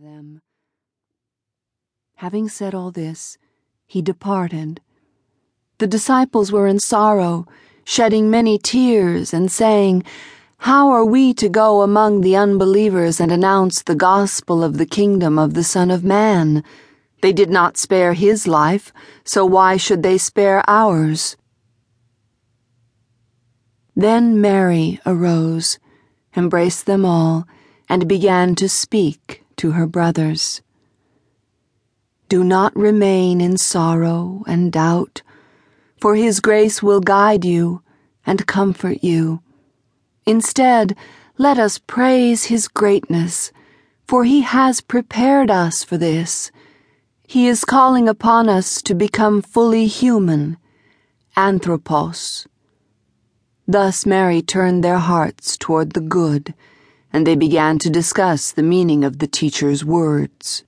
them. Having said all this, he departed. The disciples were in sorrow, shedding many tears, and saying, How are we to go among the unbelievers and announce the gospel of the kingdom of the Son of Man? They did not spare his life, so why should they spare ours? Then Mary arose, embraced them all, and began to speak to her brothers. Do not remain in sorrow and doubt, for His grace will guide you and comfort you. Instead, let us praise His greatness, for He has prepared us for this. He is calling upon us to become fully human, anthropos. Thus Mary turned their hearts toward the good, and they began to discuss the meaning of the teacher's words.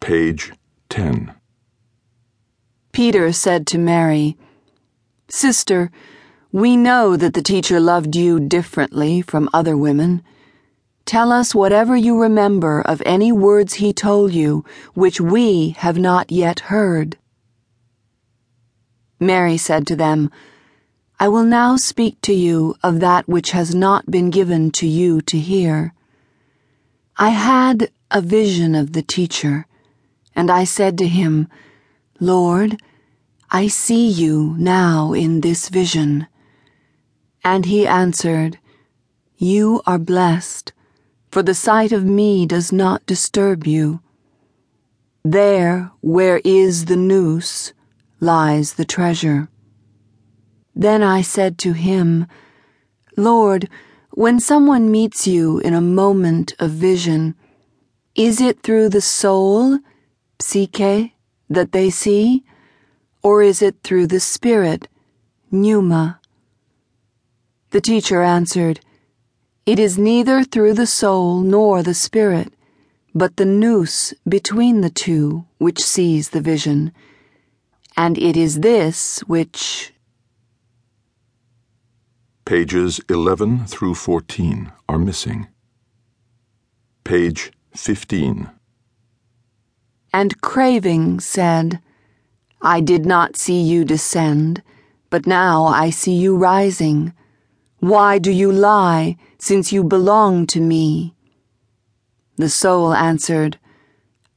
Page 10. Peter said to Mary, Sister, we know that the teacher loved you differently from other women. Tell us whatever you remember of any words he told you which we have not yet heard. Mary said to them, I will now speak to you of that which has not been given to you to hear. I had a vision of the teacher and I said to him, Lord, I see you now in this vision. And he answered, You are blessed, for the sight of me does not disturb you. There, where is the nous, lies the treasure. Then I said to him, Lord, when someone meets you in a moment of vision, is it through the soul? psyche, that they see? Or is it through the Spirit, pneuma? The teacher answered, It is neither through the soul nor the Spirit, but the nous between the two which sees the vision. And it is this which. Pages 11 through 14 are missing. Page 15 and craving said, I did not see you descend, but now I see you rising. Why do you lie, since you belong to me? The soul answered,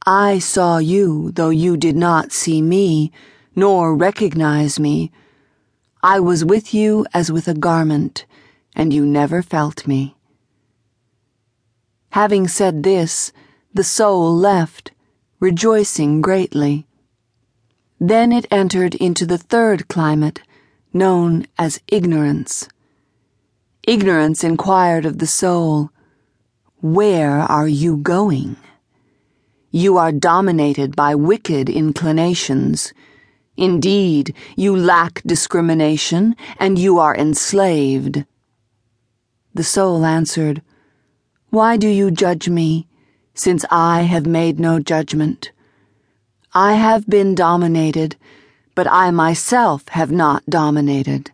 I saw you, though you did not see me, nor recognize me. I was with you as with a garment, and you never felt me. Having said this, the soul left rejoicing greatly. Then it entered into the third climate, known as ignorance. Ignorance inquired of the soul, Where are you going? You are dominated by wicked inclinations. Indeed, you lack discrimination, and you are enslaved. The soul answered, Why do you judge me? since I have made no judgment. I have been dominated, but I myself have not dominated.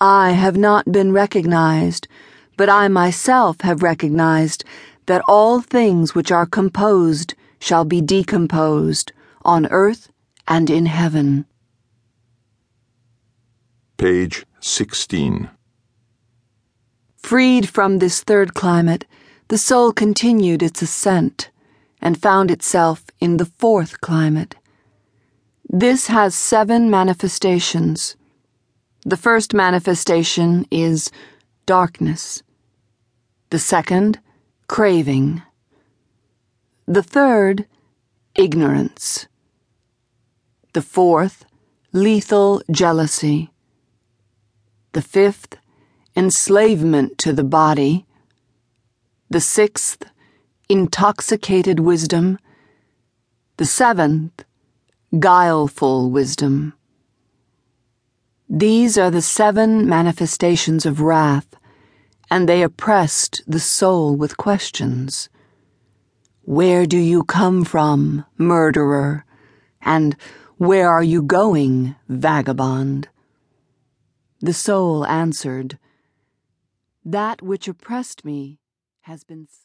I have not been recognized, but I myself have recognized that all things which are composed shall be decomposed on earth and in heaven. Page 16. Freed from this third climate, the soul continued its ascent and found itself in the fourth climate. This has seven manifestations. The first manifestation is darkness. The second, craving. The third, ignorance. The fourth, lethal jealousy. The fifth, enslavement to the body. The sixth, intoxicated wisdom. The seventh, guileful wisdom. These are the seven manifestations of wrath, and they oppressed the soul with questions. Where do you come from, murderer? And where are you going, vagabond? The soul answered, That which oppressed me has been